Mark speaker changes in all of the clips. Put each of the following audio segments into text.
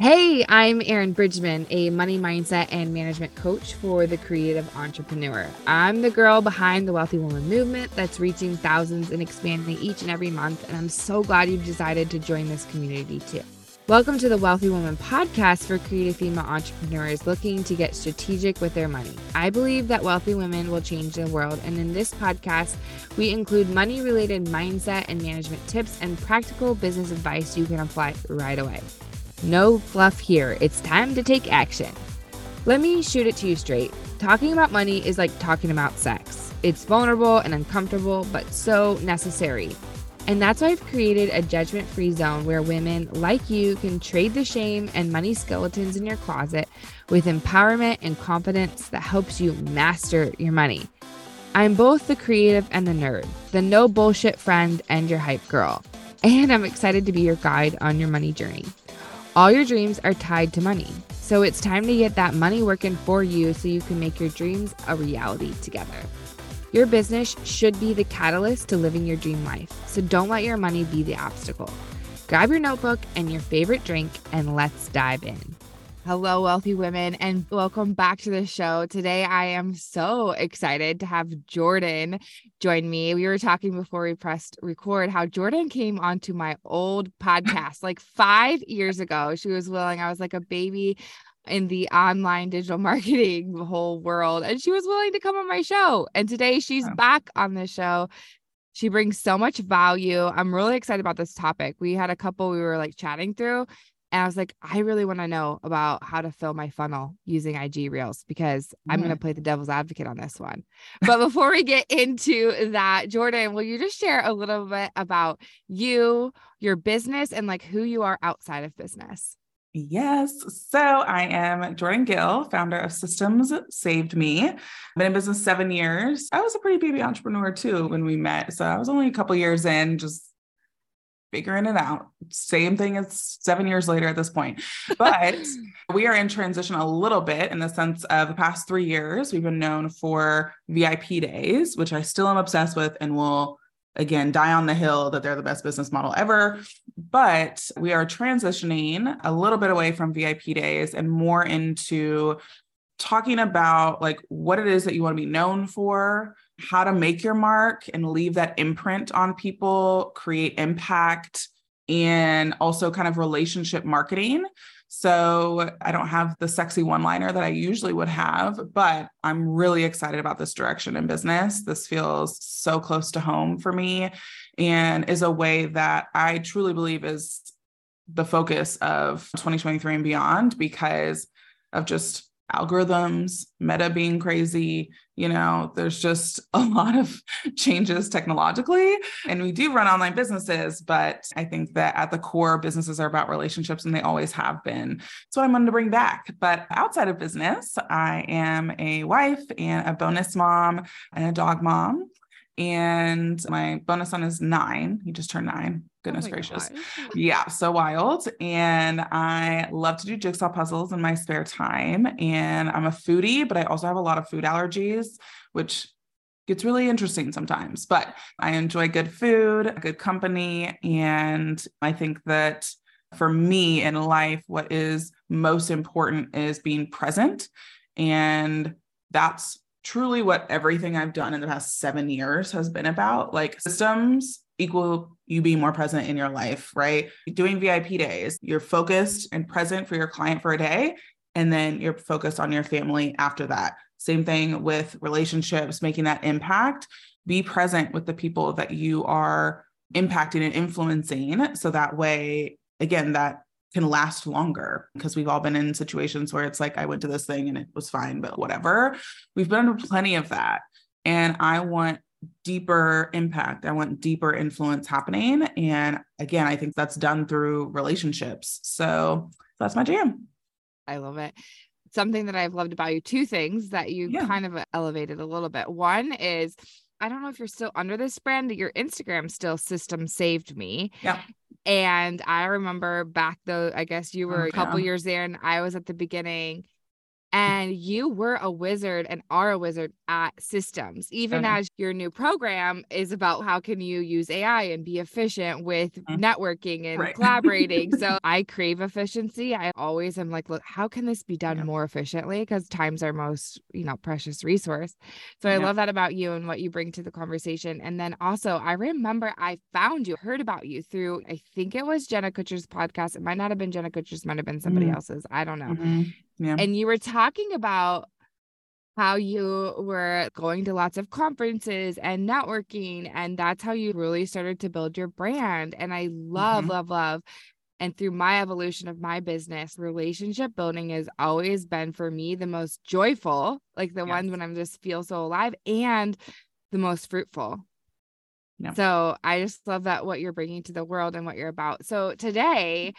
Speaker 1: Hey, I'm Erinn Bridgman, a money mindset and management coach for the creative entrepreneur. I'm the girl behind the Wealthy Woman movement that's reaching thousands and expanding each and every month. And I'm so glad you've decided to join this community too. Welcome to the Wealthy Woman podcast for creative female entrepreneurs looking to get strategic with their money. I believe that wealthy women will change the world, and in this podcast, we include money related mindset and management tips and practical business advice you can apply right away. No fluff here. It's time to take action. Let me shoot it to you straight. Talking about money is like talking about sex. It's vulnerable and uncomfortable, but so necessary. And that's why I've created a judgment free zone where women like you can trade the shame and money skeletons in your closet with empowerment and confidence that helps you master your money. I'm both the creative and the nerd, the no bullshit friend and your hype girl. And I'm excited to be your guide on your money journey. All your dreams are tied to money. So it's time to get that money working for you so you can make your dreams a reality together. Your business should be the catalyst to living your dream life. So don't let your money be the obstacle. Grab your notebook and your favorite drink and let's dive in. Hello, wealthy women, and welcome back to the show. Today, I am so excited to have Jordan join me. We were talking before we pressed record how Jordan came onto my old podcast like five years ago. She was willing, I was like a baby in the online digital marketing whole world, and she was willing to come on my show. And today, she's back on the show. She brings so much value. I'm really excited about this topic. We had a couple we were like chatting through, and I was like, I really want to know about how to fill my funnel using IG Reels because mm-hmm. I'm going to play the devil's advocate on this one. But before we get into that, Jordan, will you just share a little bit about you, your business, and like who you are outside of business?
Speaker 2: Yes. So I am Jordan Gill, founder of Systems Saved Me. Been in business seven years. I was a pretty baby entrepreneur too when we met. So I was only a couple years in, just figuring it out. Same thing as seven years later at this point. But we are in transition a little bit in the sense of the past three years, we've been known for VIP days, which I still am obsessed with and will again die on the hill that they're the best business model ever. But we are transitioning a little bit away from VIP days and more into talking about like what it is that you want to be known for how to make your mark and leave that imprint on people, create impact, and also kind of relationship marketing. So I don't have the sexy one liner that I usually would have, but I'm really excited about this direction in business. This feels so close to home for me and is a way that I truly believe is the focus of 2023 and beyond because of just algorithms, meta being crazy. You know, there's just a lot of changes technologically. And we do run online businesses, but I think that at the core, businesses are about relationships and they always have been. That's what I'm going to bring back. But outside of business, I am a wife and a bonus mom and a dog mom. And my bonus son is nine. He just turned nine. Oh goodness oh gracious. God. Yeah, so wild. And I love to do jigsaw puzzles in my spare time. And I'm a foodie, but I also have a lot of food allergies, which gets really interesting sometimes. But I enjoy good food, good company. And I think that for me in life, what is most important is being present. And that's truly what everything I've done in the past seven years has been about. Like systems equal you being more present in your life, right? Doing VIP days, you're focused and present for your client for a day, and then you're focused on your family after that. Same thing with relationships, making that impact. Be present with the people that you are impacting and influencing. So that way, again, that can last longer because we've all been in situations where it's like, I went to this thing and it was fine, but whatever. We've been under plenty of that. And I want deeper impact. I want deeper influence happening. And again, I think that's done through relationships. So that's my jam.
Speaker 1: I love it. Something that I've loved about you, two things that you yeah. kind of elevated a little bit. One is, I don't know if you're still under this brand, your Instagram still Systems Saved Me.
Speaker 2: Yeah.
Speaker 1: And I remember back though, I guess you were oh, a couple years there and I was at the beginning and you were a wizard and are a wizard at systems even
Speaker 2: Okay.
Speaker 1: as your new program is about how can you use ai and be efficient with
Speaker 2: Mhm.
Speaker 1: networking and
Speaker 2: Right.
Speaker 1: collaborating so i crave efficiency i always am like look how can this be done
Speaker 2: Yeah.
Speaker 1: more efficiently because time's our most you know precious resource so i
Speaker 2: Yeah.
Speaker 1: love that about you and what you bring to the conversation and then also i remember i found you heard about you through i think it was jenna kutcher's podcast it might not have been jenna kutcher's might have been somebody
Speaker 2: Mm.
Speaker 1: else's i don't know
Speaker 2: Mhm. Yeah.
Speaker 1: and you were talking about how you were going to lots of conferences and networking and that's how you really started to build your brand and i love
Speaker 2: Mhm.
Speaker 1: love love and through my evolution of my business relationship building has always been for me the most joyful like the ones when i'm just feel so alive and the most fruitful so i just love that what you're bringing to the world and what you're about so today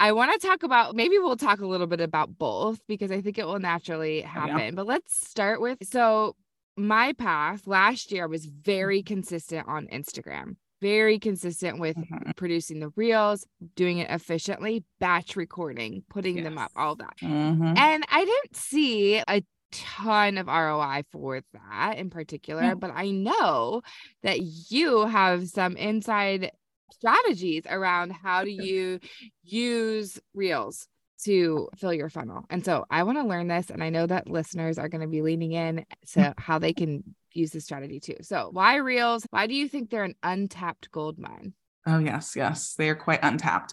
Speaker 1: I want to talk about maybe we'll talk a little bit about both because I think it will naturally happen. But let's start with so my path last year was very consistent on Instagram, very consistent with
Speaker 2: Mhm.
Speaker 1: producing the reels, doing it efficiently, batch recording, putting them up, all that.
Speaker 2: Mhm.
Speaker 1: And I didn't see a ton of ROI for that in particular,
Speaker 2: Yeah.
Speaker 1: but I know that you have some inside strategies around how do you use reels to fill your funnel. And so I want to learn this and I know that listeners are going to be leaning in to how they can use this strategy too. So, why reels? Why do you think they're an untapped gold mine?
Speaker 2: Oh, yes, yes. They are quite untapped.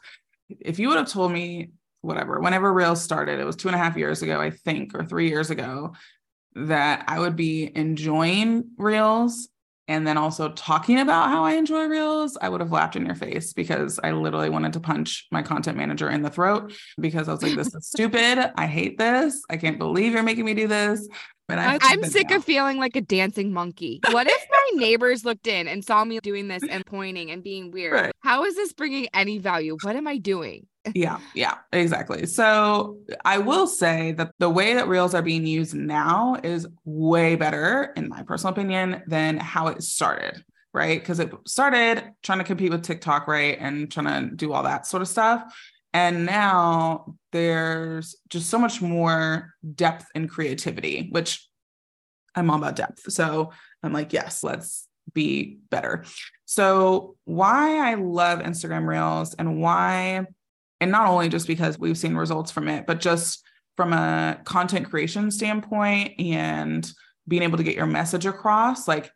Speaker 2: If you would have told me, whatever, whenever Reels started, it was two and a half years ago, I think, or three years ago, that I would be enjoying Reels and then also talking about how I enjoy Reels, I would have laughed in your face because I literally wanted to punch my content manager in the throat because I was like, this is stupid. I hate this. I can't believe you're making me do this. But
Speaker 1: I, I'm sick
Speaker 2: now.
Speaker 1: of feeling like a dancing monkey. What if my neighbors looked in and saw me doing this and pointing and being weird?
Speaker 2: Right.
Speaker 1: How is this bringing any value? What am I doing?
Speaker 2: yeah, yeah, exactly. So I will say that the way that Reels are being used now is way better, in my personal opinion, than how it started, right? Because it started trying to compete with TikTok, right? And trying to do all that sort of stuff. And now there's just so much more depth and creativity, which I'm all about depth. So I'm like, yes, let's be better. So, why I love Instagram Reels and why, and not only just because we've seen results from it, but just from a content creation standpoint and being able to get your message across, like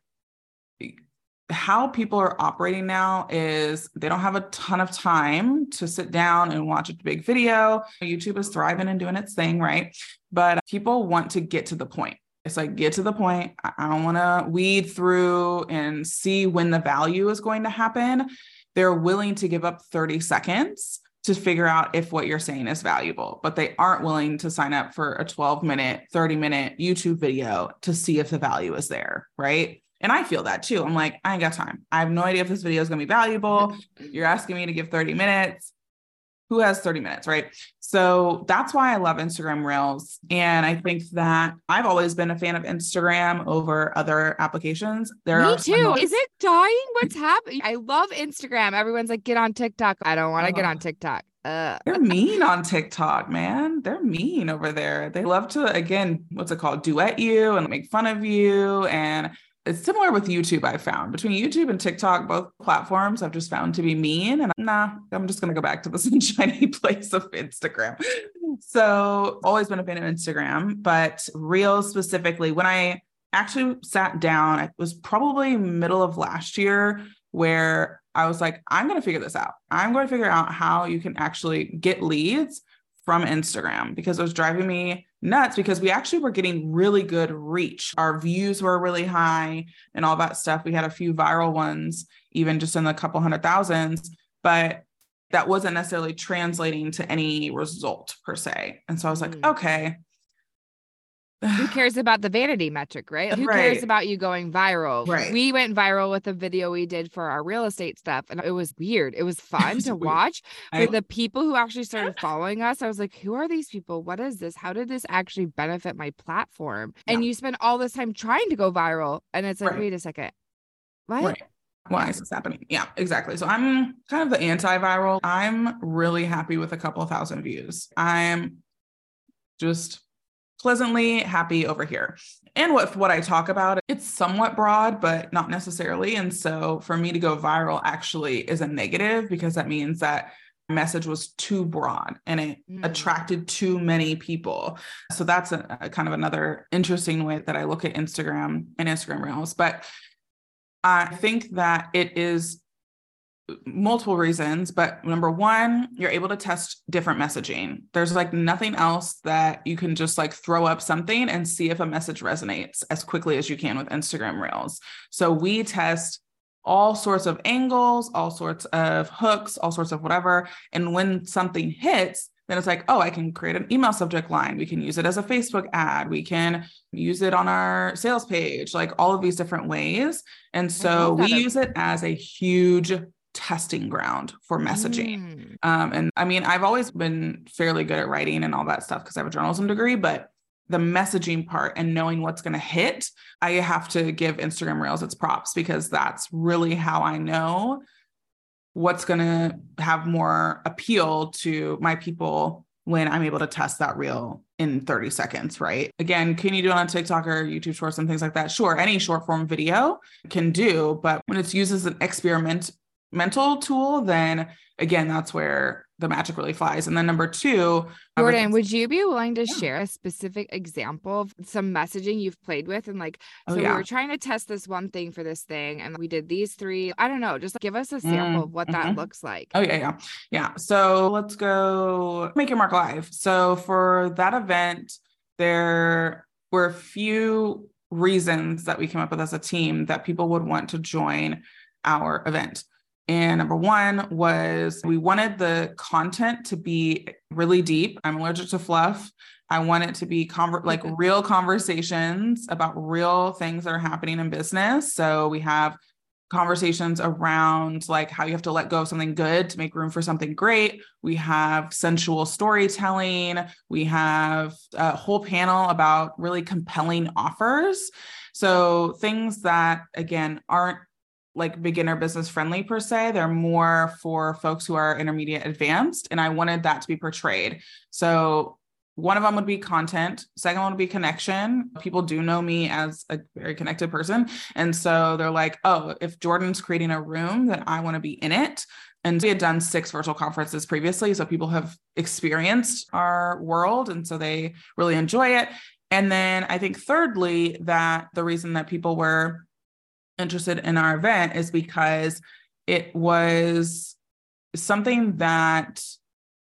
Speaker 2: how people are operating now is they don't have a ton of time to sit down and watch a big video. YouTube is thriving and doing its thing, right? But people want to get to the point. It's like, get to the point. I don't want to weed through and see when the value is going to happen. They're willing to give up 30 seconds to figure out if what you're saying is valuable, but they aren't willing to sign up for a 12 minute, 30 minute YouTube video to see if the value is there, right? And I feel that too. I'm like, I ain't got time. I have no idea if this video is going to be valuable. You're asking me to give 30 minutes. Who has 30 minutes, right? So that's why I love Instagram Reels. And I think that I've always been a fan of Instagram over other applications. There
Speaker 1: Me
Speaker 2: are
Speaker 1: too. Is it dying? What's happening? I love Instagram. Everyone's like, get on TikTok. I don't want to get
Speaker 2: Oh.
Speaker 1: on TikTok. Uh,
Speaker 2: They're mean on TikTok, man. They're mean over there. They love to, again, what's it called? Duet you and make fun of you. And it's similar with YouTube, I found. Between YouTube and TikTok, both platforms I've just found to be mean. And I'm, nah, I'm just going to go back to the sunshiny place of Instagram. So, always been a fan of Instagram, but Reels specifically, when I actually sat down, it was probably middle of last year where I was like, I'm going to figure this out. I'm going to figure out how you can actually get leads from Instagram because it was driving me nuts because we actually were getting really good reach. Our views were really high and all that stuff. We had a few viral ones, even just in the couple hundred thousands, but that wasn't necessarily translating to any result per se. And so I was like,
Speaker 1: Mm.
Speaker 2: okay.
Speaker 1: Who cares about the vanity metric, right? Who cares about you going viral?
Speaker 2: Right.
Speaker 1: We went viral with a video we did for our real estate stuff, and it was weird. It was fun
Speaker 2: was
Speaker 1: to
Speaker 2: weird.
Speaker 1: watch.
Speaker 2: I-
Speaker 1: For the people who actually started following us, I was like, who are these people? What is this? How did this actually benefit my platform? And you spend all this time trying to go viral, and it's like,
Speaker 2: Right.
Speaker 1: wait a second. What?
Speaker 2: Right. Why is this happening? Yeah, exactly. So I'm kind of the antiviral. I'm really happy with a couple thousand views. I'm just pleasantly happy over here. And what what I talk about, it's somewhat broad, but not necessarily. And so for me to go viral actually is a negative because that means that message was too broad and it mm. attracted too many people. So that's a, a, kind of another interesting way that I look at Instagram and Instagram Reels. But I think that it is multiple reasons, but number one, you're able to test different messaging. There's like nothing else that you can just like throw up something and see if a message resonates as quickly as you can with Instagram Reels. So we test all sorts of angles, all sorts of hooks, all sorts of whatever. And when something hits, then it's like, oh, I can create an email subject line. We can use it as a Facebook ad. We can use it on our sales page, like all of these different ways. And so we use it as a huge testing ground for messaging. Mm. Um, and I mean, I've always been fairly good at writing and all that stuff because I have a journalism degree, but the messaging part and knowing what's going to hit, I have to give Instagram Reels its props because that's really how I know what's going to have more appeal to my people when I'm able to test that reel in 30 seconds, right? Again, can you do it on TikTok or YouTube shorts and things like that? Sure, any short form video can do, but when it's used as an experiment mental tool, then again, that's where the magic really flies. And then number two,
Speaker 1: Jordan, would you be willing to yeah. share a specific example of some messaging you've played with? And like, oh, so yeah. we were trying to test this one thing for this thing, and we did these three. I don't know, just give us a sample mm, of what mm-hmm. that looks like.
Speaker 2: Oh, yeah, yeah. Yeah. So let's go make your mark live. So for that event, there were a few reasons that we came up with as a team that people would want to join our event. And number one was we wanted the content to be really deep. I'm allergic to fluff. I want it to be conver- like real conversations about real things that are happening in business. So we have conversations around like how you have to let go of something good to make room for something great. We have sensual storytelling. We have a whole panel about really compelling offers. So things that again aren't like beginner business friendly per se. They're more for folks who are intermediate advanced. And I wanted that to be portrayed. So one of them would be content. Second one would be connection. People do know me as a very connected person. And so they're like, oh, if Jordan's creating a room, then I want to be in it. And we had done six virtual conferences previously. So people have experienced our world. And so they really enjoy it. And then I think, thirdly, that the reason that people were interested in our event is because it was something that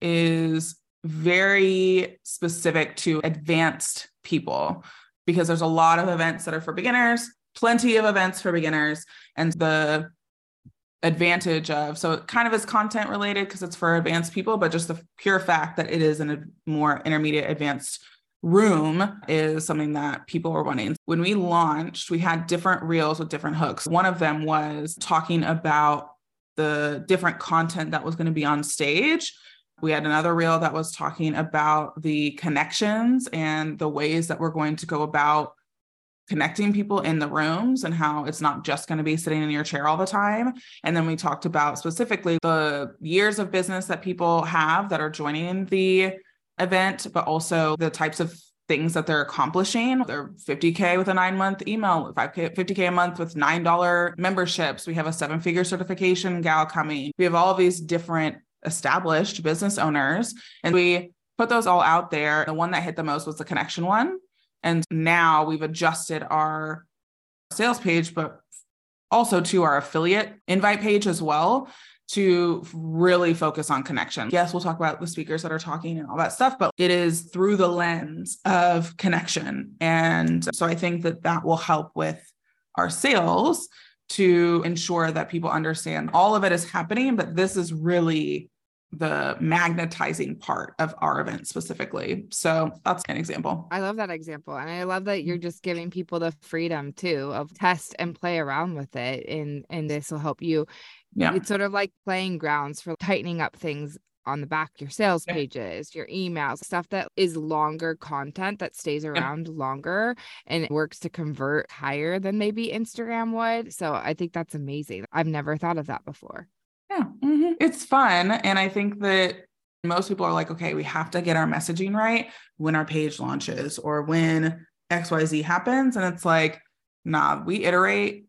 Speaker 2: is very specific to advanced people because there's a lot of events that are for beginners, plenty of events for beginners, and the advantage of so it kind of is content related because it's for advanced people, but just the pure fact that it is in a more intermediate advanced room is something that people were wanting. When we launched, we had different reels with different hooks. One of them was talking about the different content that was going to be on stage. We had another reel that was talking about the connections and the ways that we're going to go about connecting people in the rooms and how it's not just going to be sitting in your chair all the time. And then we talked about specifically the years of business that people have that are joining the event, but also the types of things that they're accomplishing. They're 50K with a nine month email, 5K, 50K a month with $9 memberships. We have a seven figure certification gal coming. We have all these different established business owners, and we put those all out there. The one that hit the most was the connection one. And now we've adjusted our sales page, but also to our affiliate invite page as well to really focus on connection. Yes, we'll talk about the speakers that are talking and all that stuff, but it is through the lens of connection. And so I think that that will help with our sales to ensure that people understand all of it is happening, but this is really the magnetizing part of our event specifically. So that's an example.
Speaker 1: I love that example. And I love that you're just giving people the freedom too of test and play around with it. And and this will help you yeah. It's sort of like playing grounds for tightening up things on the back, your sales pages, your emails, stuff that is longer content that stays around longer and it works to convert higher than maybe Instagram would. So I think that's amazing. I've never thought of that before.
Speaker 2: Yeah, mm-hmm. it's fun. And I think that Most people are like, okay, we have to get our messaging right when our page launches or when XYZ happens. And it's like, nah, we iterate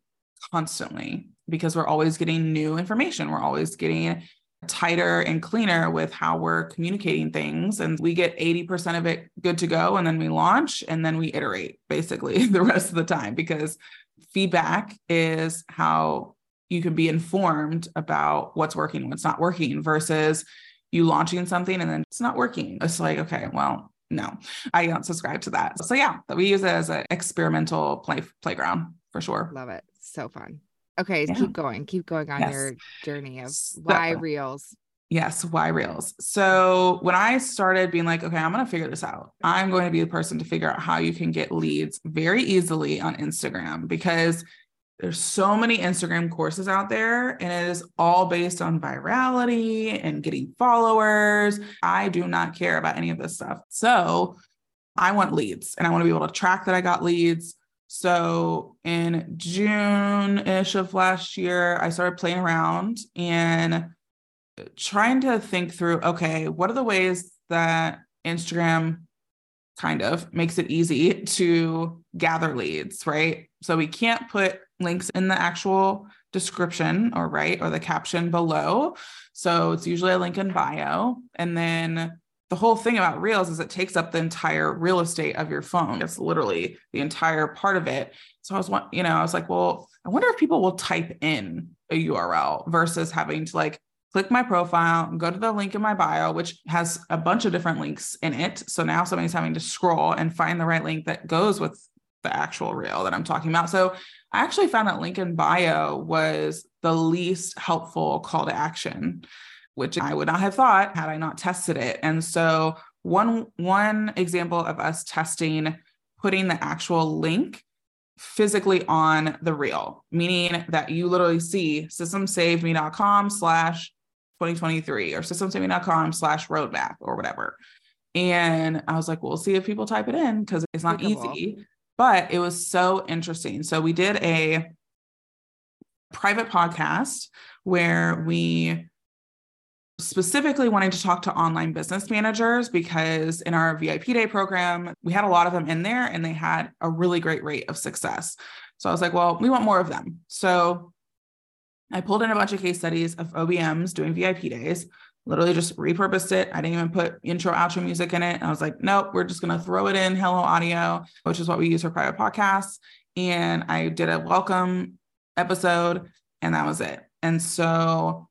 Speaker 2: constantly because we're always getting new information. We're always getting tighter and cleaner with how we're communicating things. And we get 80% of it good to go. And then we launch and then we iterate basically the rest of the time because feedback is how you can be informed about what's working, what's not working versus you launching something and then it's not working. It's like, okay, well, no, I don't subscribe to that. So yeah, we use it as an experimental play playground for sure.
Speaker 1: Love it. So fun. Okay, yeah. keep going. Keep going on yes. your journey of so, why reels.
Speaker 2: Yes, why reels. So when I started being like, okay, I'm going to figure this out. I'm going to be the person to figure out how you can get leads very easily on Instagram because there's so many Instagram courses out there and it is all based on virality and getting followers. I do not care about any of this stuff. So I want leads and I want to be able to track that I got leads. So in June ish of last year, I started playing around and trying to think through okay, what are the ways that Instagram kind of makes it easy to gather leads, right? So we can't put links in the actual description or right or the caption below. So it's usually a link in bio. And then the whole thing about Reels is it takes up the entire real estate of your phone. It's literally the entire part of it. So I was, you know, I was like, well, I wonder if people will type in a URL versus having to like click my profile, go to the link in my bio, which has a bunch of different links in it. So now somebody's having to scroll and find the right link that goes with the actual reel that I'm talking about. So I actually found that link in bio was the least helpful call to action, which I mm-hmm. would not have thought had I not tested it. And so one one example of us testing putting the actual link physically on the reel, meaning that you literally see systemssavedme.com slash 2023 or systemssavedme.com slash roadmap or whatever. And I was like, well, we'll see if people type it in because it's not easy but it was so interesting. So we did a private podcast where we specifically wanting to talk to online business managers because in our VIP day program, we had a lot of them in there and they had a really great rate of success. So I was like, well, we want more of them. So I pulled in a bunch of case studies of OBMs doing VIP days literally just repurposed it. I didn't even put intro, outro music in it. I was like, nope, we're just going to throw it in Hello Audio, which is what we use for private podcasts. And I did a welcome episode, and that was it. And so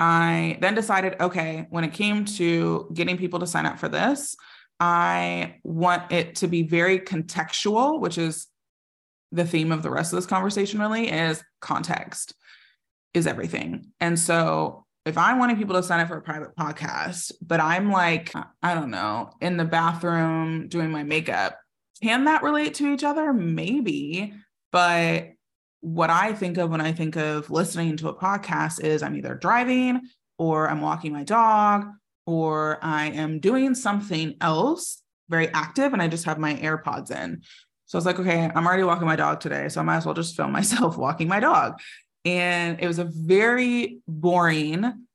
Speaker 2: I then decided, okay, when it came to getting people to sign up for this, I want it to be very contextual, which is the theme of the rest of this conversation really is context is everything. And so if I wanted people to sign up for a private podcast, but I'm like, I don't know, in the bathroom doing my makeup, can that relate to each other? Maybe. But what I think of when I think of listening to a podcast is I'm either driving or I'm walking my dog or I am doing something else very active and I just have my AirPods in. So I was like, okay, I'm already walking my dog today. So I might as well just film myself walking my dog and it was a very boring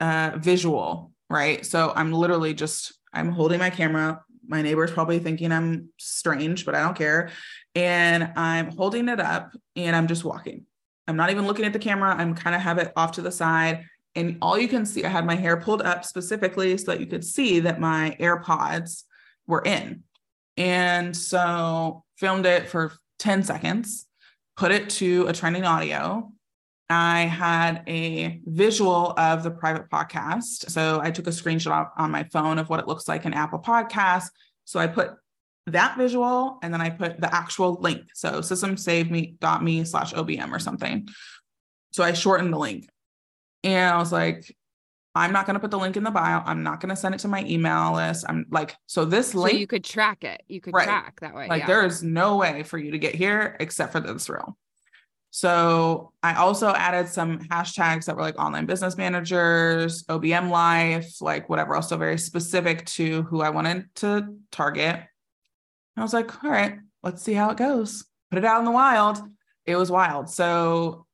Speaker 2: uh, visual, right? So I'm literally just I'm holding my camera. My neighbor's probably thinking I'm strange, but I don't care. And I'm holding it up and I'm just walking. I'm not even looking at the camera. I'm kind of have it off to the side. And all you can see, I had my hair pulled up specifically so that you could see that my AirPods were in. And so filmed it for 10 seconds put it to a trending audio. I had a visual of the private podcast. So I took a screenshot on my phone of what it looks like in Apple Podcasts. So I put that visual and then I put the actual link. So systemsaveme.me slash OBM or something. So I shortened the link. And I was like, I'm not going to put the link in the bio. I'm not going to send it to my email list. I'm like, so this link. So
Speaker 1: you could track it. You could right. track that way.
Speaker 2: Like yeah. there is no way for you to get here except for this reel. So I also added some hashtags that were like online business managers, OBM life, like whatever, also very specific to who I wanted to target. I was like, all right, let's see how it goes. Put it out in the wild. It was wild. So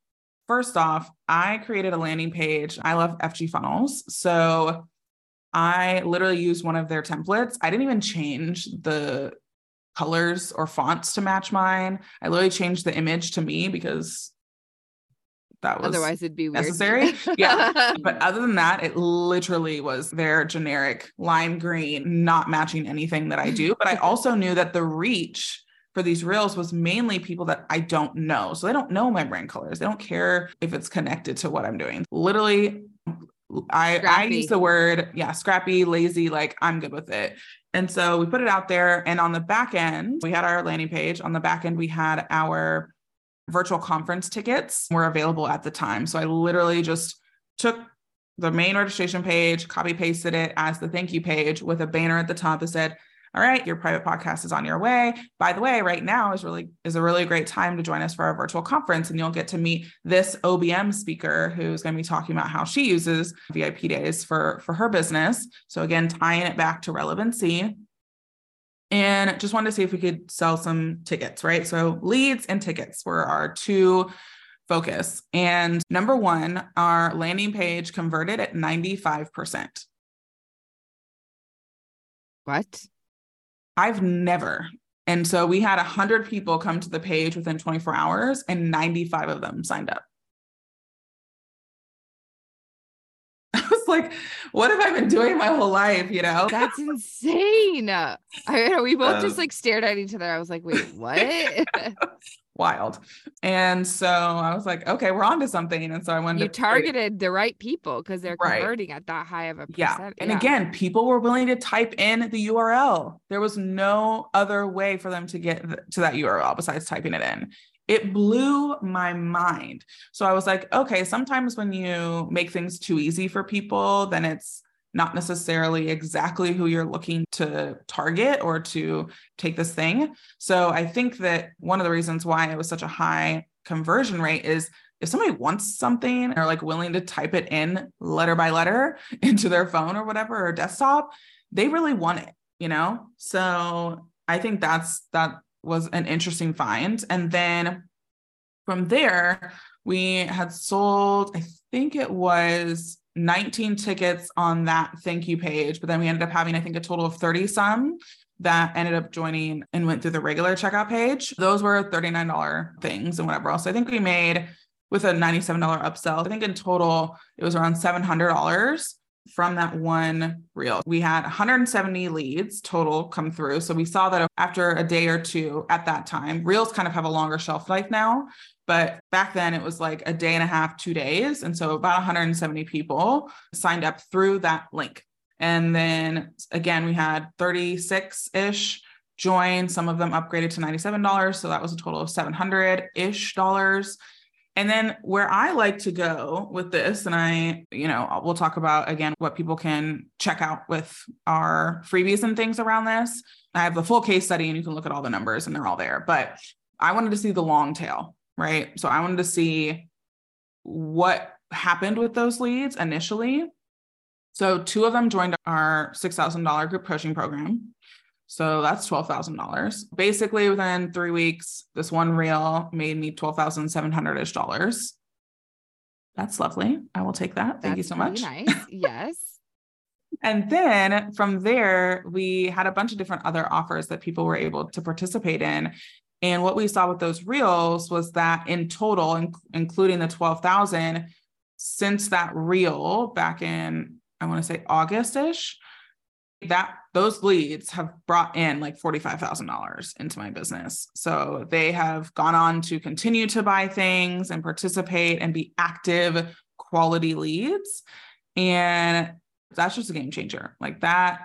Speaker 2: First off, I created a landing page. I love FG funnels. So I literally used one of their templates. I didn't even change the colors or fonts to match mine. I literally changed the image to me because that was
Speaker 1: Otherwise, it'd be weird.
Speaker 2: necessary. yeah. But other than that, it literally was their generic lime green, not matching anything that I do. But I also knew that the reach for these reels was mainly people that I don't know. So they don't know my brand colors. They don't care if it's connected to what I'm doing. Literally, I I use the word, yeah, scrappy, lazy, like I'm good with it. And so we put it out there. And on the back end, we had our landing page. On the back end, we had our virtual conference tickets were available at the time. So I literally just took the main registration page, copy pasted it as the thank you page with a banner at the top that said, all right, your private podcast is on your way. By the way, right now is really is a really great time to join us for our virtual conference and you'll get to meet this OBM speaker who's going to be talking about how she uses VIP days for for her business. So again, tying it back to relevancy and just wanted to see if we could sell some tickets, right? So leads and tickets were our two focus. And number one, our landing page converted at 95%.
Speaker 1: What?
Speaker 2: I've never. And so we had 100 people come to the page within 24 hours, and 95 of them signed up. Like, what have I been doing my whole life? You know,
Speaker 1: that's insane. I know we both um, just like stared at each other. I was like, wait, what?
Speaker 2: wild. And so I was like, okay, we're on to something. And so I went
Speaker 1: You targeted the right people because they're converting at that high of a percent.
Speaker 2: Yeah. And yeah. again, people were willing to type in the URL. There was no other way for them to get to that URL besides typing it in. It blew my mind. So I was like, okay, sometimes when you make things too easy for people, then it's not necessarily exactly who you're looking to target or to take this thing. So I think that one of the reasons why it was such a high conversion rate is if somebody wants something or like willing to type it in letter by letter into their phone or whatever or desktop, they really want it, you know? So I think that's that was an interesting find. And then from there, we had sold, I think it was 19 tickets on that thank you page, but then we ended up having, I think, a total of 30 some that ended up joining and went through the regular checkout page. Those were $39 things and whatever else. I think we made with a $97 upsell. I think in total it was around $700 from that one reel. We had 170 leads total come through. So we saw that after a day or two at that time, reels kind of have a longer shelf life now. But back then it was like a day and a half, two days. And so about 170 people signed up through that link. And then again, we had 36 ish join. Some of them upgraded to $97. So that was a total of 700 ish dollars. And then where I like to go with this, and I, you know, we'll talk about again what people can check out with our freebies and things around this. I have the full case study and you can look at all the numbers and they're all there. But I wanted to see the long tail right? So I wanted to see what happened with those leads initially. So two of them joined our $6,000 group coaching program. So that's $12,000. Basically, within three weeks, this one reel made me 12,700 ish dollars. That's lovely. I will take that. Thank that's you so much.
Speaker 1: Nice. Yes.
Speaker 2: and then from there, we had a bunch of different other offers that people were able to participate in. And what we saw with those reels was that in total, in, including the 12,000, since that reel back in, I want to say August ish, that those leads have brought in like $45,000 into my business. So they have gone on to continue to buy things and participate and be active quality leads. And that's just a game changer. Like that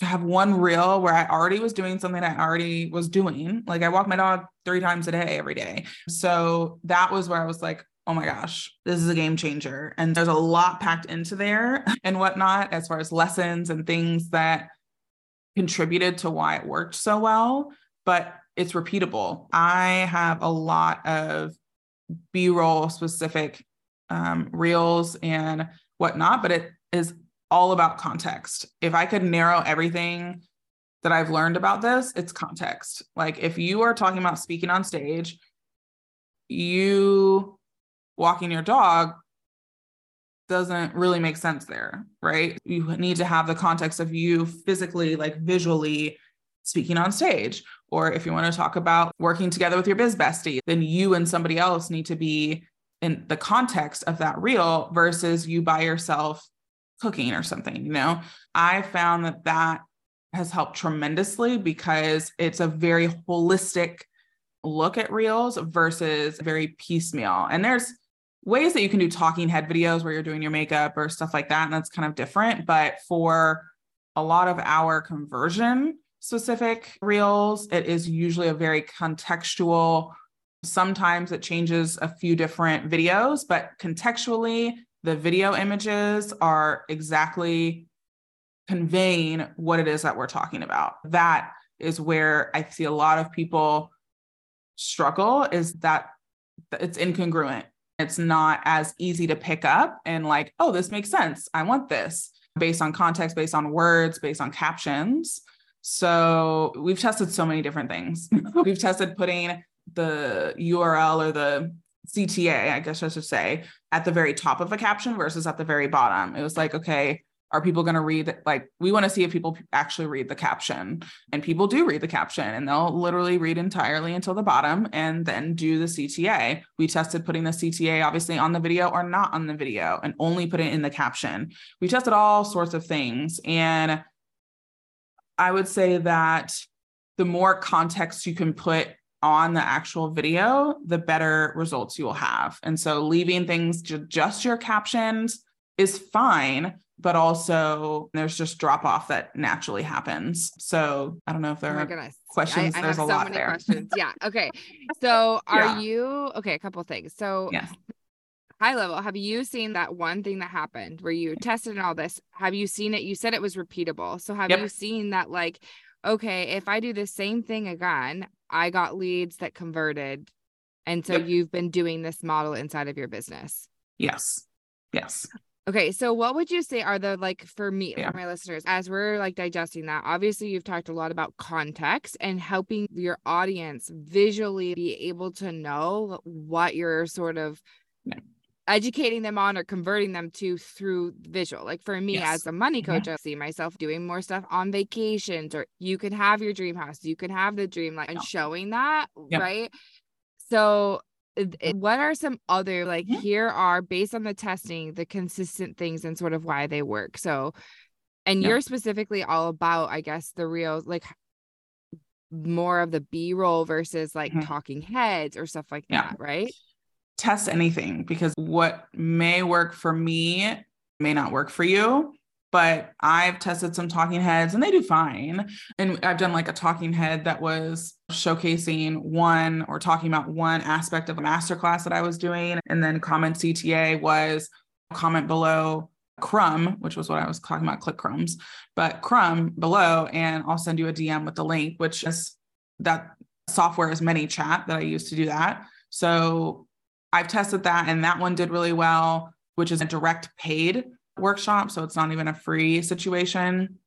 Speaker 2: to have one reel where I already was doing something I already was doing. Like I walk my dog three times a day every day. So that was where I was like, oh my gosh, this is a game changer. And there's a lot packed into there and whatnot, as far as lessons and things that contributed to why it worked so well. But it's repeatable. I have a lot of B roll specific um, reels and whatnot, but it is all about context. If I could narrow everything that I've learned about this, it's context. Like if you are talking about speaking on stage, you walking your dog doesn't really make sense there, right? You need to have the context of you physically, like visually speaking on stage. Or if you want to talk about working together with your biz bestie, then you and somebody else need to be in the context of that reel versus you by yourself cooking or something, you know? I found that that has helped tremendously because it's a very holistic look at reels versus very piecemeal. And there's ways that you can do talking head videos where you're doing your makeup or stuff like that. And that's kind of different. But for a lot of our conversion specific reels, it is usually a very contextual. Sometimes it changes a few different videos, but contextually, the video images are exactly conveying what it is that we're talking about. That is where I see a lot of people struggle is that it's incongruent. It's not as easy to pick up and like, oh, this makes sense. I want this based on context, based on words, based on captions. So we've tested so many different things. we've tested putting the URL or the CTA, I guess I should say, at the very top of a caption versus at the very bottom. It was like, okay, are people going to read like we want to see if people actually read the caption. And people do read the caption and they'll literally read entirely until the bottom and then do the CTA we tested putting the CTA obviously on the video or not on the video and only put it in the caption. We tested all sorts of things and I would say that the more context you can put on the actual video, the better results you will have. And so leaving things to just your captions is fine, but also there's just drop off that naturally happens. So I don't know if there oh are goodness. questions. I, I there's a so lot there.
Speaker 1: Questions. Yeah. Okay. So are yeah. you okay? A couple things. So
Speaker 2: yes.
Speaker 1: high level, have you seen that one thing that happened where you tested and all this? Have you seen it? You said it was repeatable. So have yep. you seen that like, okay, if I do the same thing again, I got leads that converted. And so yep. you've been doing this model inside of your business.
Speaker 2: Yes. Yes.
Speaker 1: Okay, so what would you say are the like for me, yeah. for my listeners, as we're like digesting that? Obviously, you've talked a lot about context and helping your audience visually be able to know what you're sort of yeah. educating them on or converting them to through visual. Like for me, yes. as a money mm-hmm. coach, yeah. I see myself doing more stuff on vacations, or you can have your dream house, you can have the dream life, and showing that, right? So what are some other like mm-hmm. here are based on the testing the consistent things and sort of why they work so and you're specifically all about i guess the real like more of the b-roll versus like mm-hmm. talking heads or stuff like yeah. that right
Speaker 2: test anything because what may work for me may not work for you but I've tested some talking heads and they do fine. And I've done like a talking head that was showcasing one or talking about one aspect of a masterclass that I was doing. And then comment CTA was comment below crumb, which was what I was talking about, click crumbs, but crumb below. And I'll send you a DM with the link, which is that software is ManyChat that I use to do that. So I've tested that and that one did really well, which is a direct paid workshop. So it's not even a free situation.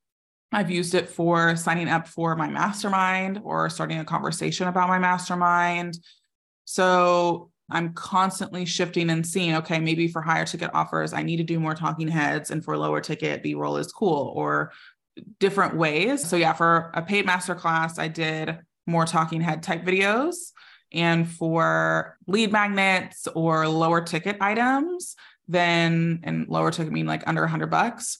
Speaker 2: I've used it for signing up for my mastermind or starting a conversation about my mastermind. So I'm constantly shifting and seeing, okay, maybe for higher ticket offers, I need to do more talking heads, and for lower ticket, B roll is cool, or different ways. So, yeah, for a paid masterclass, I did more talking head type videos. And for lead magnets or lower ticket items, then and lower ticket mean like under 100 bucks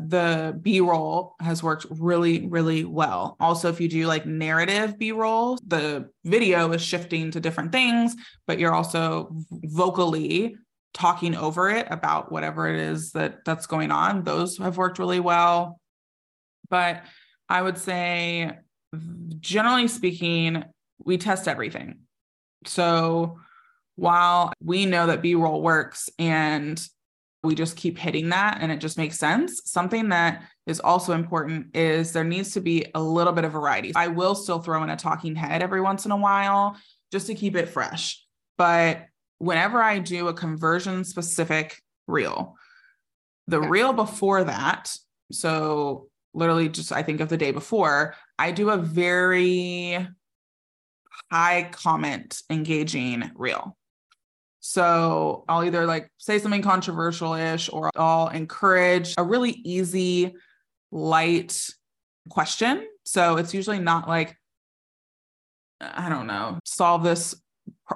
Speaker 2: the b-roll has worked really really well. Also if you do like narrative b-roll the video is shifting to different things but you're also vocally talking over it about whatever it is that that's going on. Those have worked really well. But i would say generally speaking we test everything. So while we know that B roll works and we just keep hitting that and it just makes sense. Something that is also important is there needs to be a little bit of variety. I will still throw in a talking head every once in a while just to keep it fresh. But whenever I do a conversion specific reel, the okay. reel before that, so literally just I think of the day before, I do a very high comment engaging reel So I'll either like say something controversial ish or I'll encourage a really easy, light question. So it's usually not like, I don't know, solve this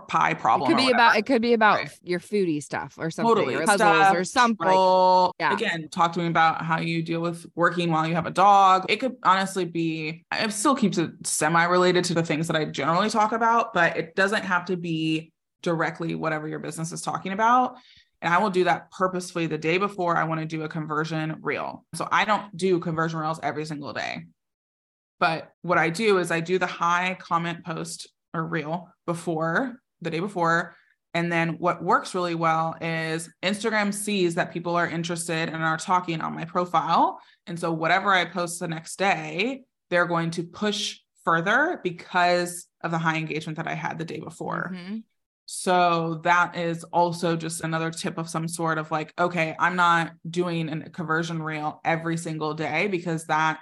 Speaker 2: pie problem.
Speaker 1: It could be about it could be about right. your foodie stuff or something totally. or puzzles stuff, or something.
Speaker 2: Like, yeah. Again, talk to me about how you deal with working while you have a dog. It could honestly be it still keeps it semi-related to the things that I generally talk about, but it doesn't have to be directly whatever your business is talking about. And I will do that purposefully the day before I want to do a conversion reel. So I don't do conversion reels every single day. But what I do is I do the high comment post or reel before the day before. And then what works really well is Instagram sees that people are interested and are talking on my profile. And so whatever I post the next day, they're going to push further because of the high engagement that I had the day before. Mm-hmm. So that is also just another tip of some sort of like, okay, I'm not doing a conversion reel every single day because that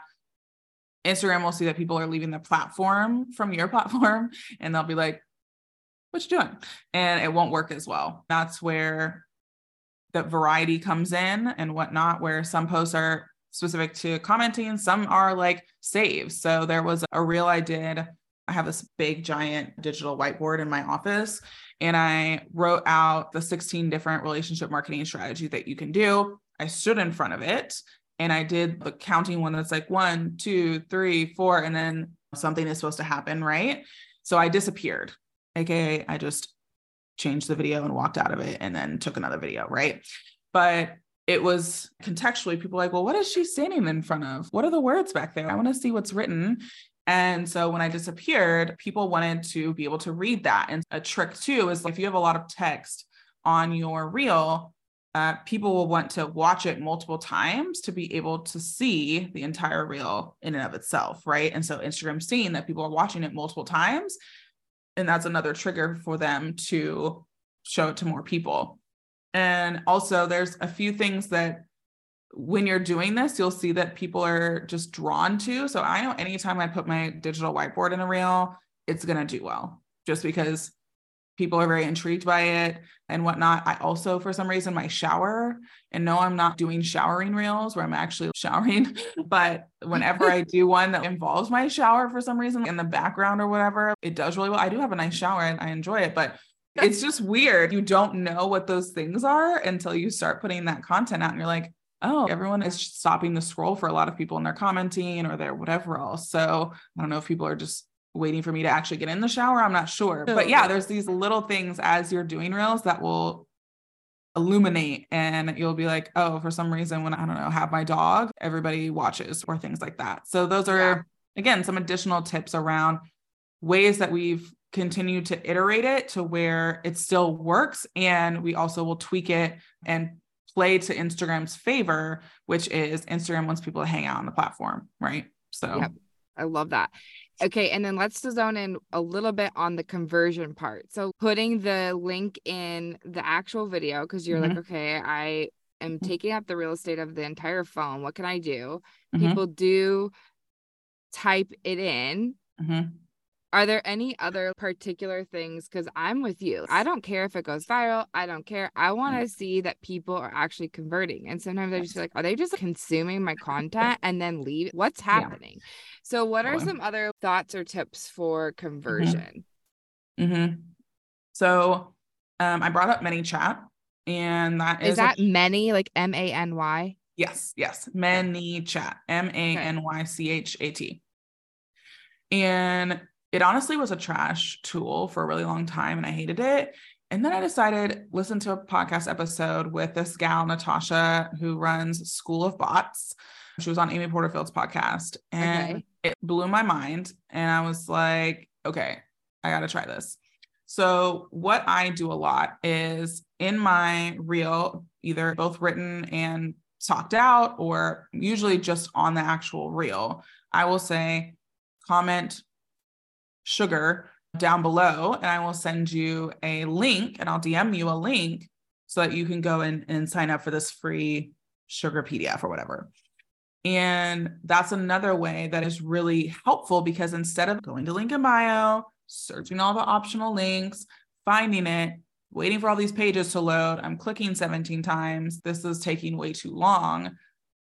Speaker 2: Instagram will see that people are leaving the platform from your platform and they'll be like, what you doing? And it won't work as well. That's where the variety comes in and whatnot, where some posts are specific to commenting, some are like saves. So there was a reel I did. I have this big giant digital whiteboard in my office, and I wrote out the 16 different relationship marketing strategies that you can do. I stood in front of it and I did the counting one that's like one, two, three, four, and then something is supposed to happen, right? So I disappeared aka I just changed the video and walked out of it and then took another video, right? But it was contextually people like, well, what is she standing in front of? What are the words back there? I want to see what's written. And so when I disappeared, people wanted to be able to read that. And a trick too is if you have a lot of text on your reel, uh, people will want to watch it multiple times to be able to see the entire reel in and of itself, right? And so Instagram seeing that people are watching it multiple times and that's another trigger for them to show it to more people and also there's a few things that when you're doing this you'll see that people are just drawn to so i know anytime i put my digital whiteboard in a reel it's going to do well just because people are very intrigued by it and whatnot. I also, for some reason, my shower, and no, I'm not doing showering reels where I'm actually showering, but whenever I do one that involves my shower for some reason in the background or whatever, it does really well. I do have a nice shower and I enjoy it, but it's just weird. You don't know what those things are until you start putting that content out and you're like, oh, everyone is stopping the scroll for a lot of people and they're commenting or they're whatever else. So I don't know if people are just waiting for me to actually get in the shower. I'm not sure. But yeah, there's these little things as you're doing reels that will illuminate and you'll be like, oh, for some reason, when I don't know, have my dog, everybody watches or things like that. So those are, yeah. again, some additional tips around ways that we've continued to iterate it to where it still works. And we also will tweak it and play to Instagram's favor, which is Instagram wants people to hang out on the platform. Right. So yep.
Speaker 1: I love that. Okay, and then let's zone in a little bit on the conversion part. So putting the link in the actual video because you're mm-hmm. like, okay, I am mm-hmm. taking up the real estate of the entire phone. What can I do? Mm-hmm. People do type it in. Mm-hmm. Are there any other particular things? Because I'm with you. I don't care if it goes viral. I don't care. I want to mm. see that people are actually converting. And sometimes I just feel like, are they just consuming my content and then leave? What's happening? Yeah. So, what are some other thoughts or tips for mm-hmm. conversion?
Speaker 2: Mm-hmm. Mm-hmm. So, um, I brought up ManyChat, and that is,
Speaker 1: is that a- many like M A N Y?
Speaker 2: Yes, yes, ManyChat, M A N Y C H A T. And it honestly was a trash tool for a really long time and I hated it. And then I decided listen to a podcast episode with this gal Natasha who runs School of Bots. She was on Amy Porterfield's podcast and okay. it blew my mind and I was like, okay, I got to try this. So what I do a lot is in my reel, either both written and talked out or usually just on the actual reel, I will say comment sugar down below and I will send you a link and I'll DM you a link so that you can go in and sign up for this free sugar PDF or whatever. And that's another way that is really helpful because instead of going to link in bio, searching all the optional links, finding it, waiting for all these pages to load. I'm clicking 17 times. This is taking way too long.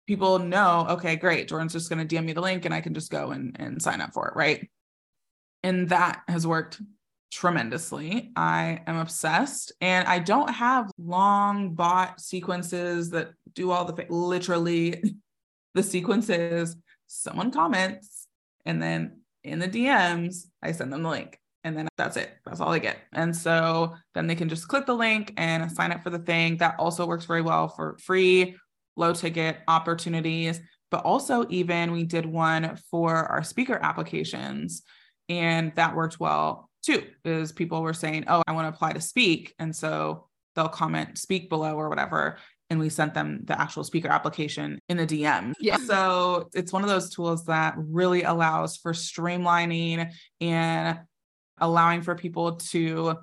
Speaker 2: People know, okay, great. Jordan's just going to DM me the link and I can just go and, and sign up for it. Right. And that has worked tremendously. I am obsessed and I don't have long bot sequences that do all the literally the sequences someone comments and then in the DMs I send them the link and then that's it. That's all I get. And so then they can just click the link and sign up for the thing. That also works very well for free low ticket opportunities, but also even we did one for our speaker applications and that worked well too is people were saying, "Oh, I want to apply to speak." And so they'll comment speak below or whatever and we sent them the actual speaker application in the DM. Yeah. So it's one of those tools that really allows for streamlining and allowing for people to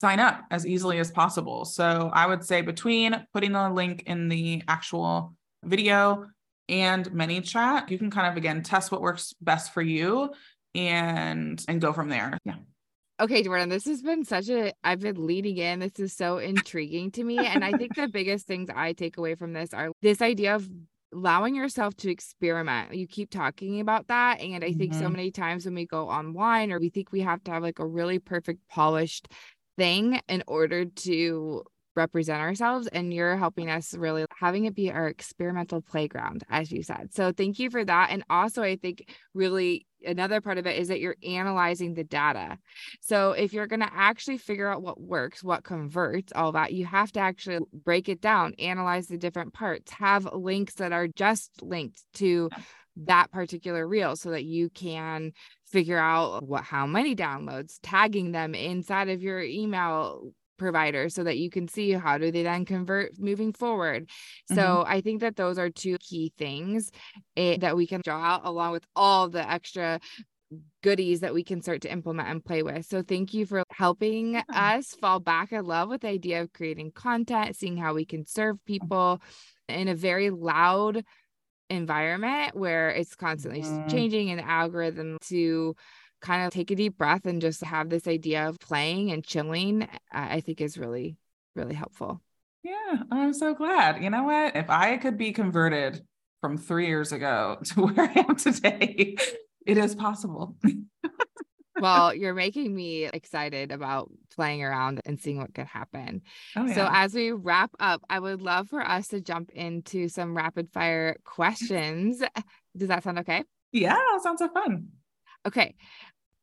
Speaker 2: sign up as easily as possible. So I would say between putting the link in the actual video and ManyChat, you can kind of again test what works best for you and and go from there. Yeah.
Speaker 1: Okay, Jordan, this has been such a I've been leading in. This is so intriguing to me. And I think the biggest things I take away from this are this idea of allowing yourself to experiment. You keep talking about that. And I think mm-hmm. so many times when we go online or we think we have to have like a really perfect polished thing in order to represent ourselves and you're helping us really having it be our experimental playground as you said. So thank you for that. And also i think really another part of it is that you're analyzing the data. So if you're going to actually figure out what works what converts all that you have to actually break it down analyze the different parts have links that are just linked to that particular reel so that you can figure out what how many downloads tagging them inside of your email provider so that you can see how do they then convert moving forward mm-hmm. so i think that those are two key things it, eh, that we can draw out along with all the extra goodies that we can start to implement and play with. So thank you for helping us fall back in love with the idea of creating content, seeing how we can serve people in a very loud environment where it's constantly mm-hmm. changing an algorithm to kind of take a deep breath and just have this idea of playing and chilling, I think is really, really helpful.
Speaker 2: Yeah, I'm so glad. You know what? If I could be converted from three years ago to where I am today, it is possible.
Speaker 1: well, you're making me excited about playing around and seeing what could happen. Oh, yeah. So, as we wrap up, I would love for us to jump into some rapid fire questions. Does that sound okay?
Speaker 2: Yeah, sounds so fun.
Speaker 1: Okay.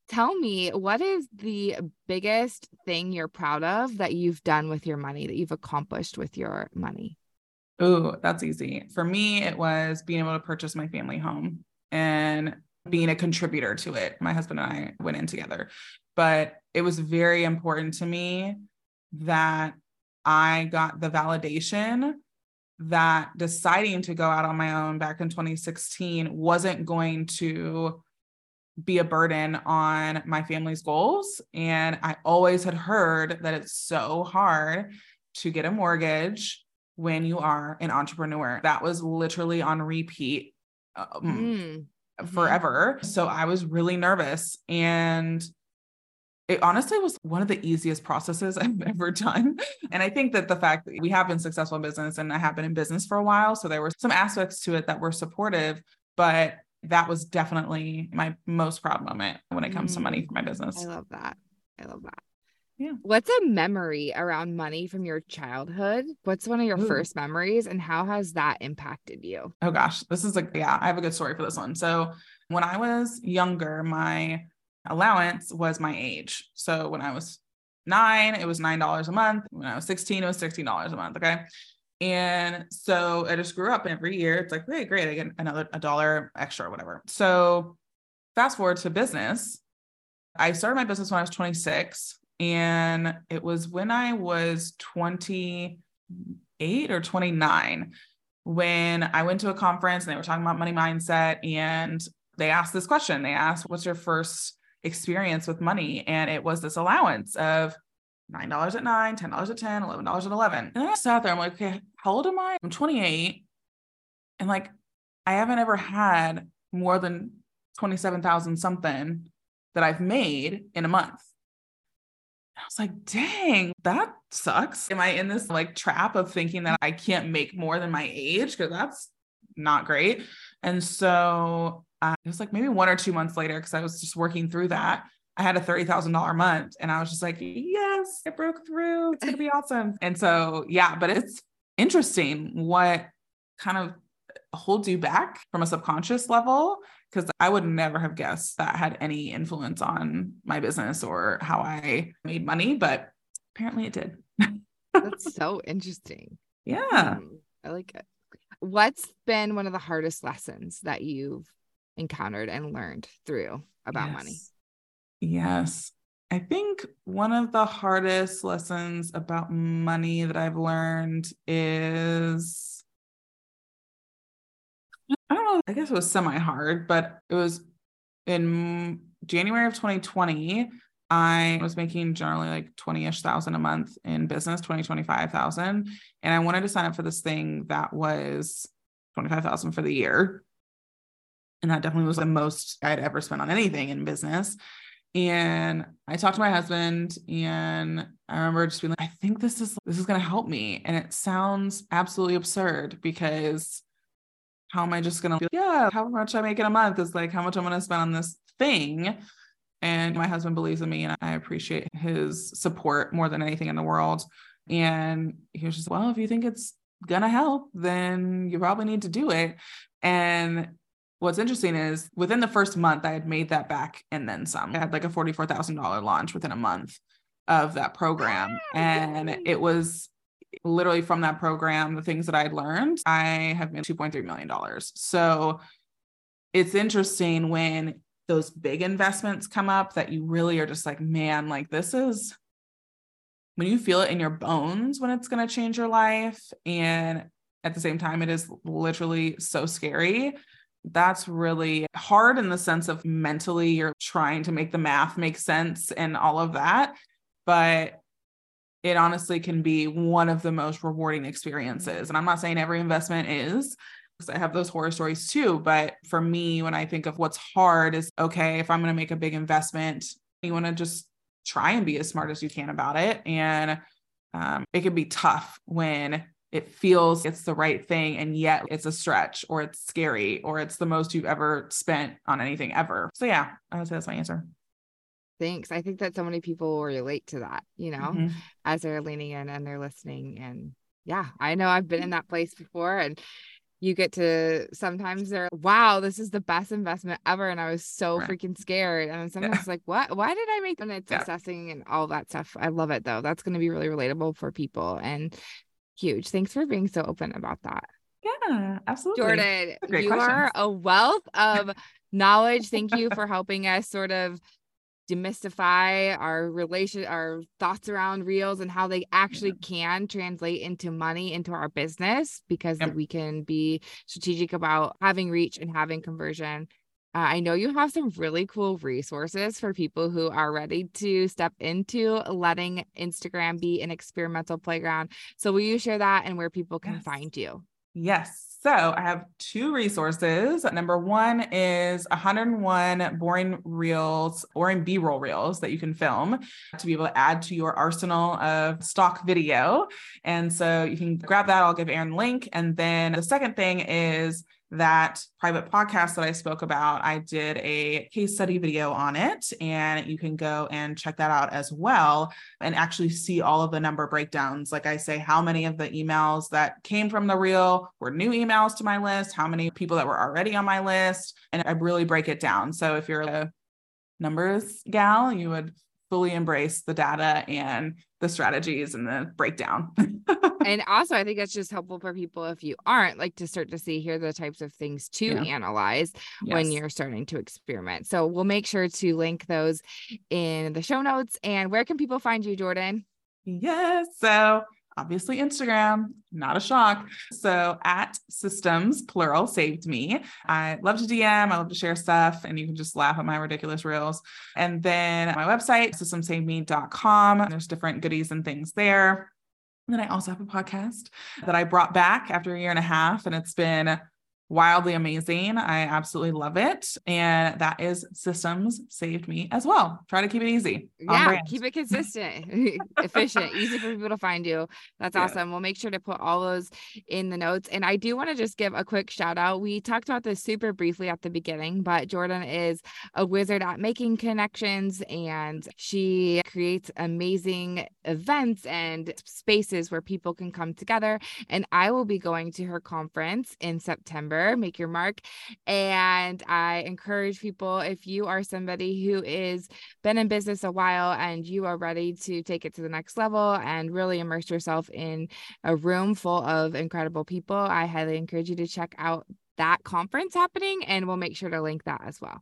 Speaker 1: Tell me, what is the biggest thing you're proud of that you've done with your money, that you've accomplished with your money?
Speaker 2: Oh, that's easy. For me, it was being able to purchase my family home and being a contributor to it. My husband and I went in together, but it was very important to me that I got the validation that deciding to go out on my own back in 2016 wasn't going to be a burden on my family's goals. And I always had heard that it's so hard to get a mortgage when you are an entrepreneur. That was literally on repeat um, mm. forever. So I was really nervous. And it honestly was one of the easiest processes I've ever done. And I think that the fact that we have been successful in business and I have been in business for a while. So there were some aspects to it that were supportive, but that was definitely my most proud moment when it comes mm, to money mm, for my business.
Speaker 1: I love that. I love that. Yeah. What's a memory around money from your childhood? What's one of your Ooh. first memories and how has that impacted you?
Speaker 2: Oh gosh, this is like yeah, I have a good story for this one. So, when I was younger, my allowance was my age. So, when I was 9, it was $9 a month. When I was 16, it was $16 a month, okay? And so I just grew up every year. It's like, hey, great. I get another a dollar extra or whatever. So fast forward to business. I started my business when I was 26. And it was when I was 28 or 29 when I went to a conference and they were talking about money mindset. And they asked this question. They asked, What's your first experience with money? And it was this allowance of nine dollars at nine, ten dollars at ten, eleven dollars at eleven. And then I sat there, I'm like, okay, how old am I? I'm 28. And like I haven't ever had more than 27,000 something that I've made in a month. I was like, dang, that sucks. Am I in this like trap of thinking that I can't make more than my age? Because that's not great. And so uh, it was like maybe one or two months later, because I was just working through that. I had a $30,000 month and I was just like, yes, it broke through. It's going to be awesome. And so, yeah, but it's interesting what kind of holds you back from a subconscious level because I would never have guessed that had any influence on my business or how I made money, but apparently it did.
Speaker 1: That's so interesting.
Speaker 2: Yeah.
Speaker 1: Hmm, I like it. What's been one of the hardest lessons that you've encountered and learned through about
Speaker 2: yes.
Speaker 1: money?
Speaker 2: Yes. I think one of the hardest lessons about money that I've learned is I don't know, I guess it was semi hard, but it was in January of 2020. I was making generally like 20 ish thousand a month in business, 20, 25,000. And I wanted to sign up for this thing that was 25,000 for the year. And that definitely was the most I'd ever spent on anything in business. And I talked to my husband and I remember just being like, I think this is this is gonna help me. And it sounds absolutely absurd because how am I just gonna be like, yeah, how much I make in a month is like how much I'm gonna spend on this thing. And my husband believes in me and I appreciate his support more than anything in the world. And he was just, well, if you think it's gonna help, then you probably need to do it. And what's interesting is within the first month, I had made that back and then some. I had like a $44,000 launch within a month of that program. Ah, and it was literally from that program, the things that I had learned, I have made $2.3 million. So it's interesting when those big investments come up that you really are just like, man, like this is when you feel it in your bones when it's going to change your life. And at the same time, it is literally so scary that's really hard in the sense of mentally you're trying to make the math make sense and all of that. But it honestly can be one of the most rewarding experiences. And I'm not saying every investment is, because I have those horror stories too. But for me, when I think of what's hard, is okay, if I'm going to make a big investment, you want to just try and be as smart as you can about it. And um, it can be tough when it feels it's the right thing and yet it's a stretch or it's scary or it's the most you've ever spent on anything ever. So yeah, I would say that's my answer.
Speaker 1: Thanks. I think that so many people will relate to that, you know, mm-hmm. as they're leaning in and they're listening. And yeah, I know I've been in that place before and you get to sometimes they're wow, this is the best investment ever. And I was so right. freaking scared. And sometimes yeah. like, what why did I make and it's yeah. assessing and all that stuff. I love it though. That's gonna be really relatable for people. And huge. Thanks for being so open about that.
Speaker 2: Yeah, absolutely.
Speaker 1: Jordan, you questions. are a wealth of knowledge. Thank you for helping us sort of demystify our relation our thoughts around reels and how they actually can translate into money into our business because yep. we can be strategic about having reach and having conversion Uh, I know you have some really cool resources for people who are ready to step into letting Instagram be an experimental playground. So, will you share that and where people can yes. find you?
Speaker 2: Yes. So I have two resources. Number one is 101 boring reels, boring B roll reels that you can film to be able to add to your arsenal of stock video. And so you can grab that. I'll give Erinn the link. And then the second thing is that private podcast that I spoke about, I did a case study video on it, and you can go and check that out as well and actually see all of the number breakdowns. Like I say, how many of the emails that came from the reel were new emails to my list, how many people that were already on my list, and I really break it down. So if you're a numbers gal, you would fully embrace the data and the strategies and the breakdown.
Speaker 1: and also, I think that's just helpful for people if you aren't like to start to see here the types of things to yeah. analyze yes. when you're starting to experiment. So we'll make sure to link those in the show notes. And where can people find you, Jordan?
Speaker 2: Yes. So obviously Instagram, not a shock. So at systems plural saved me. I love to DM, I love to share stuff, and you can just laugh at my ridiculous reels. And then my website, systemssavedme.com. There's different goodies and things there. And then I also have a podcast that I brought back after a year and a half, and it's been wildly amazing. I absolutely love it. And that is Systems Saved Me as well. Try to keep it easy.
Speaker 1: Yeah, keep it consistent, efficient, easy for people to find you. That's yeah. awesome. We'll make sure to put all those in the notes. And I do want to just give a quick shout out. We talked about this super briefly at the beginning, but Jordan is a wizard at making connections and she creates amazing events and spaces where people can come together. And I will be going to her conference in September, Make Your Mark. And I encourage people if you are somebody who is been in business a while and you are ready to take it to the next level and really immerse yourself in a room full of incredible people, I highly encourage you to check out that conference happening and we'll make sure to link that as well.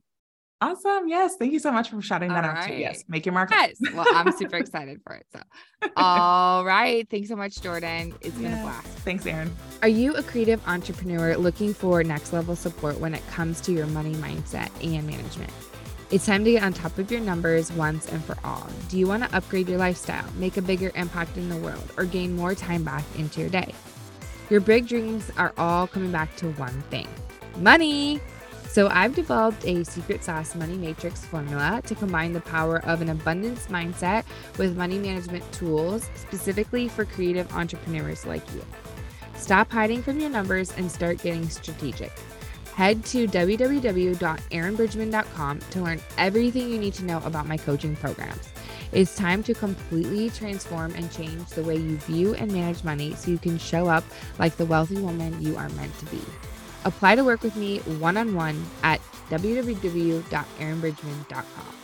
Speaker 2: Awesome. Yes. Thank you so much for shouting that all out. Right. Yes. Make your mark.
Speaker 1: Yes. Well, I'm super excited for it. So, all right. Thanks so much, Jordan. It's yes. been a blast.
Speaker 2: Thanks, Erinn.
Speaker 1: Are you a creative entrepreneur looking for next level support when it comes to your money mindset and management? It's time to get on top of your numbers once and for all. Do you want to upgrade your lifestyle, make a bigger impact in the world, or gain more time back into your day? Your big dreams are all coming back to one thing money. So I've developed a secret sauce money matrix formula to combine the power of an abundance mindset with money management tools specifically for creative entrepreneurs like you. Stop hiding from your numbers and start getting strategic. Head to www.erinnbridgman.com to learn everything you need to know about my coaching programs. It's time to completely transform and change the way you view and manage money so you can show up like the wealthy woman you are meant to be. Apply to work with me one on one at www.erinnbridgman.com.